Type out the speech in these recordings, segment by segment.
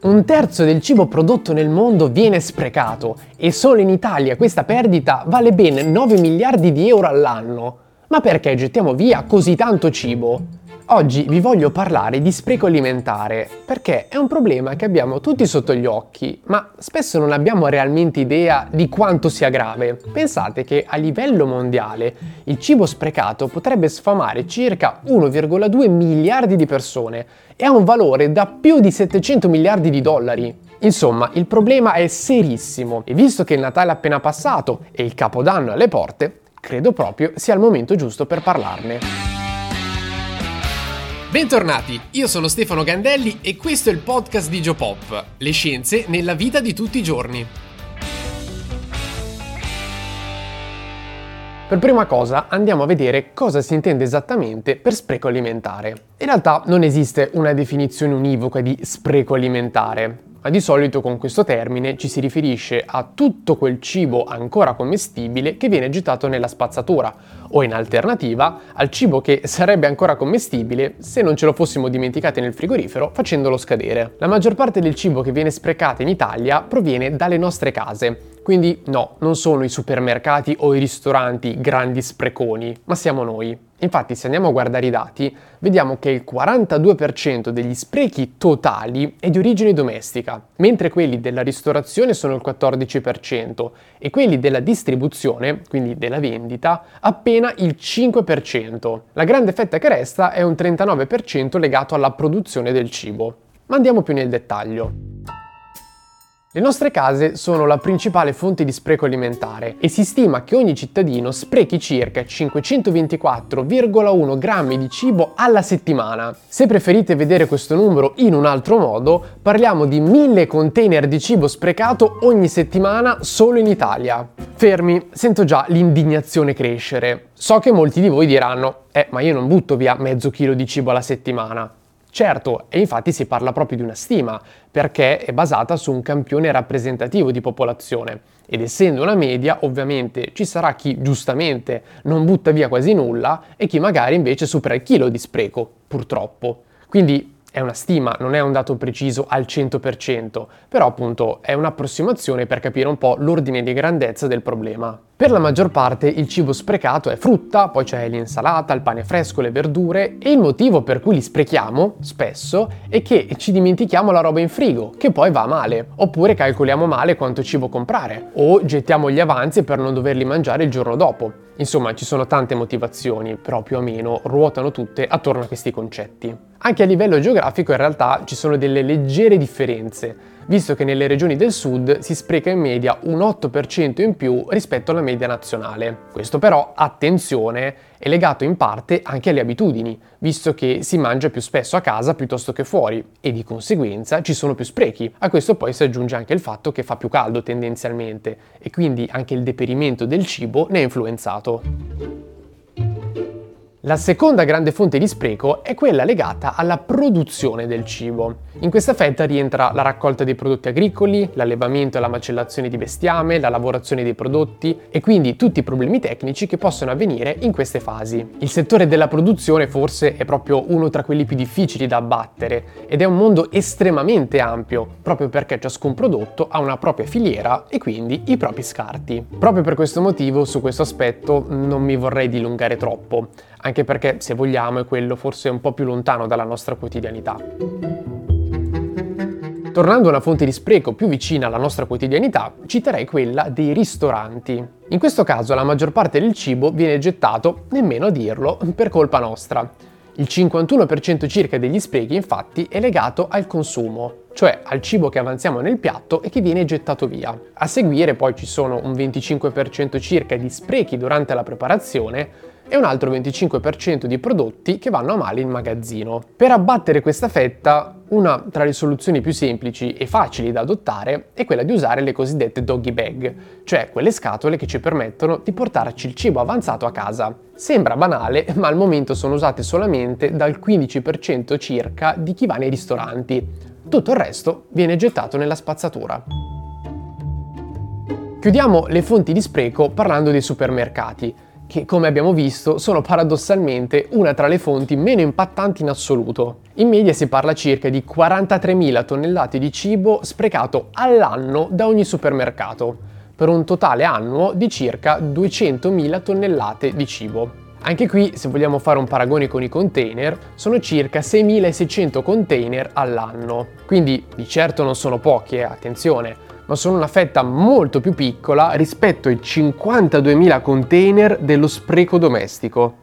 Un terzo del cibo prodotto nel mondo viene sprecato e solo in Italia questa perdita vale ben 9 miliardi di euro all'anno. Ma perché gettiamo via così tanto cibo? Oggi vi voglio parlare di spreco alimentare perché è un problema che abbiamo tutti sotto gli occhi, ma spesso non abbiamo realmente idea di quanto sia grave. Pensate che a livello mondiale il cibo sprecato potrebbe sfamare circa 1,2 miliardi di persone e ha un valore da più di 700 miliardi di dollari. Insomma, il problema è serissimo e visto che il Natale è appena passato e il Capodanno è alle porte, credo proprio sia il momento giusto per parlarne. Bentornati, io sono Stefano Gandelli e questo è il podcast di Geopop, le scienze nella vita di tutti i giorni. Per prima cosa andiamo a vedere cosa si intende esattamente per spreco alimentare. In realtà non esiste una definizione univoca di spreco alimentare, ma di solito con questo termine ci si riferisce a tutto quel cibo ancora commestibile che viene gettato nella spazzatura, o in alternativa al cibo che sarebbe ancora commestibile se non ce lo fossimo dimenticati nel frigorifero facendolo scadere. La maggior parte del cibo che viene sprecato in Italia proviene dalle nostre case, quindi no, non sono i supermercati o i ristoranti grandi spreconi, ma siamo noi. Infatti se andiamo a guardare i dati, vediamo che il 42% degli sprechi totali è di origine domestica, mentre quelli della ristorazione sono il 14% e quelli della distribuzione, quindi della vendita, appena il 5%. La grande fetta che resta è un 39% legato alla produzione del cibo. Ma andiamo più nel dettaglio. Le nostre case sono la principale fonte di spreco alimentare e si stima che ogni cittadino sprechi circa 524,1 grammi di cibo alla settimana. Se preferite vedere questo numero in un altro modo, parliamo di 1000 container di cibo sprecato ogni settimana solo in Italia. Fermi, sento già l'indignazione crescere. So che molti di voi diranno, eh ma io non butto via mezzo chilo di cibo alla settimana. Certo, e infatti si parla proprio di una stima, perché è basata su un campione rappresentativo di popolazione ed essendo una media ovviamente ci sarà chi giustamente non butta via quasi nulla e chi magari invece supera il chilo di spreco, purtroppo. Quindi è una stima, non è un dato preciso al 100%, però appunto è un'approssimazione per capire un po' l'ordine di grandezza del problema. Per la maggior parte il cibo sprecato è frutta, poi c'è l'insalata, il pane fresco, le verdure e il motivo per cui li sprechiamo, spesso, è che ci dimentichiamo la roba in frigo, che poi va male, oppure calcoliamo male quanto cibo comprare, o gettiamo gli avanzi per non doverli mangiare il giorno dopo. Insomma, ci sono tante motivazioni, però più o meno ruotano tutte attorno a questi concetti. Anche a livello geografico in realtà ci sono delle leggere differenze visto che nelle regioni del sud si spreca in media un 8% in più rispetto alla media nazionale. Questo però, attenzione, è legato in parte anche alle abitudini, visto che si mangia più spesso a casa piuttosto che fuori e di conseguenza ci sono più sprechi. A questo poi si aggiunge anche il fatto che fa più caldo tendenzialmente e quindi anche il deperimento del cibo ne è influenzato. La seconda grande fonte di spreco è quella legata alla produzione del cibo. In questa fetta rientra la raccolta dei prodotti agricoli, l'allevamento e la macellazione di bestiame, la lavorazione dei prodotti e quindi tutti i problemi tecnici che possono avvenire in queste fasi. Il settore della produzione forse è proprio uno tra quelli più difficili da abbattere ed è un mondo estremamente ampio, proprio perché ciascun prodotto ha una propria filiera e quindi i propri scarti. Proprio per questo motivo su questo aspetto non mi vorrei dilungare troppo anche perché se vogliamo è quello forse un po' più lontano dalla nostra quotidianità. Tornando a una fonte di spreco più vicina alla nostra quotidianità, citerei quella dei ristoranti. In questo caso la maggior parte del cibo viene gettato, nemmeno a dirlo, per colpa nostra. Il 51% circa degli sprechi infatti è legato al consumo, cioè al cibo che avanziamo nel piatto e che viene gettato via. A seguire poi ci sono un 25% circa di sprechi durante la preparazione e un altro 25% di prodotti che vanno a male in magazzino. Per abbattere questa fetta, una tra le soluzioni più semplici e facili da adottare è quella di usare le cosiddette doggy bag, cioè quelle scatole che ci permettono di portarci il cibo avanzato a casa. Sembra banale, ma al momento sono usate solamente dal 15% circa di chi va nei ristoranti. Tutto il resto viene gettato nella spazzatura. Chiudiamo le fonti di spreco parlando dei supermercati che come abbiamo visto sono paradossalmente una tra le fonti meno impattanti in assoluto. In media si parla circa di 43.000 tonnellate di cibo sprecato all'anno da ogni supermercato, per un totale annuo di circa 200.000 tonnellate di cibo. Anche qui, se vogliamo fare un paragone con i container, sono circa 6.600 container all'anno. Quindi di certo non sono pochi, eh, attenzione, ma sono una fetta molto più piccola rispetto ai 52.000 container dello spreco domestico.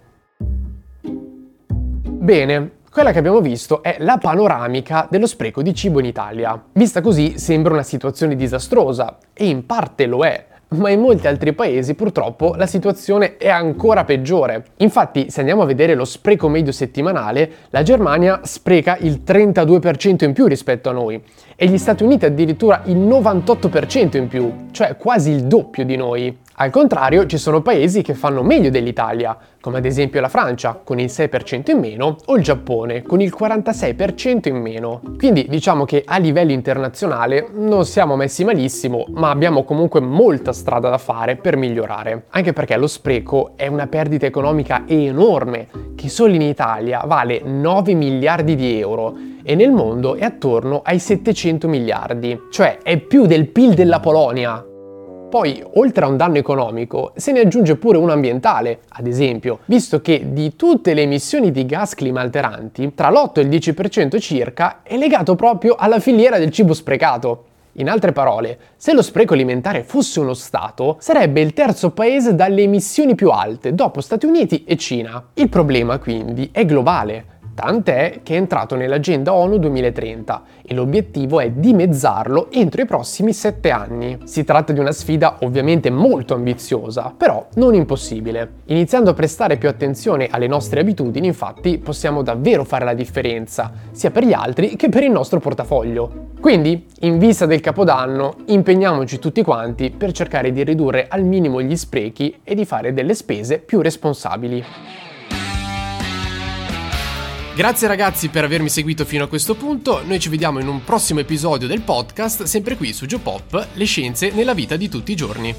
Bene, quella che abbiamo visto è la panoramica dello spreco di cibo in Italia. Vista così sembra una situazione disastrosa, e in parte lo è, ma in molti altri paesi purtroppo la situazione è ancora peggiore. Infatti, se andiamo a vedere lo spreco medio settimanale, la Germania spreca il 32% in più rispetto a noi e gli Stati Uniti addirittura il 98% in più, cioè quasi il doppio di noi. Al contrario, ci sono paesi che fanno meglio dell'Italia, come ad esempio la Francia, con il 6% in meno, o il Giappone, con il 46% in meno. Quindi diciamo che a livello internazionale non siamo messi malissimo, ma abbiamo comunque molta strada da fare per migliorare. Anche perché lo spreco è una perdita economica enorme, che solo in Italia vale 9 miliardi di euro e nel mondo è attorno ai 700 miliardi, cioè è più del PIL della Polonia. Poi, oltre a un danno economico, se ne aggiunge pure uno ambientale, ad esempio, visto che di tutte le emissioni di gas climalteranti, tra l'8 e il 10% circa è legato proprio alla filiera del cibo sprecato. In altre parole, se lo spreco alimentare fosse uno Stato, sarebbe il terzo paese dalle emissioni più alte, dopo Stati Uniti e Cina. Il problema quindi è globale tant'è che è entrato nell'agenda ONU 2030 e l'obiettivo è dimezzarlo entro i prossimi sette anni. Si tratta di una sfida ovviamente molto ambiziosa, però non impossibile. Iniziando a prestare più attenzione alle nostre abitudini, infatti, possiamo davvero fare la differenza, sia per gli altri che per il nostro portafoglio. Quindi, in vista del Capodanno, impegniamoci tutti quanti per cercare di ridurre al minimo gli sprechi e di fare delle spese più responsabili. Grazie ragazzi per avermi seguito fino a questo punto, noi ci vediamo in un prossimo episodio del podcast, sempre qui su Geopop, le scienze nella vita di tutti i giorni.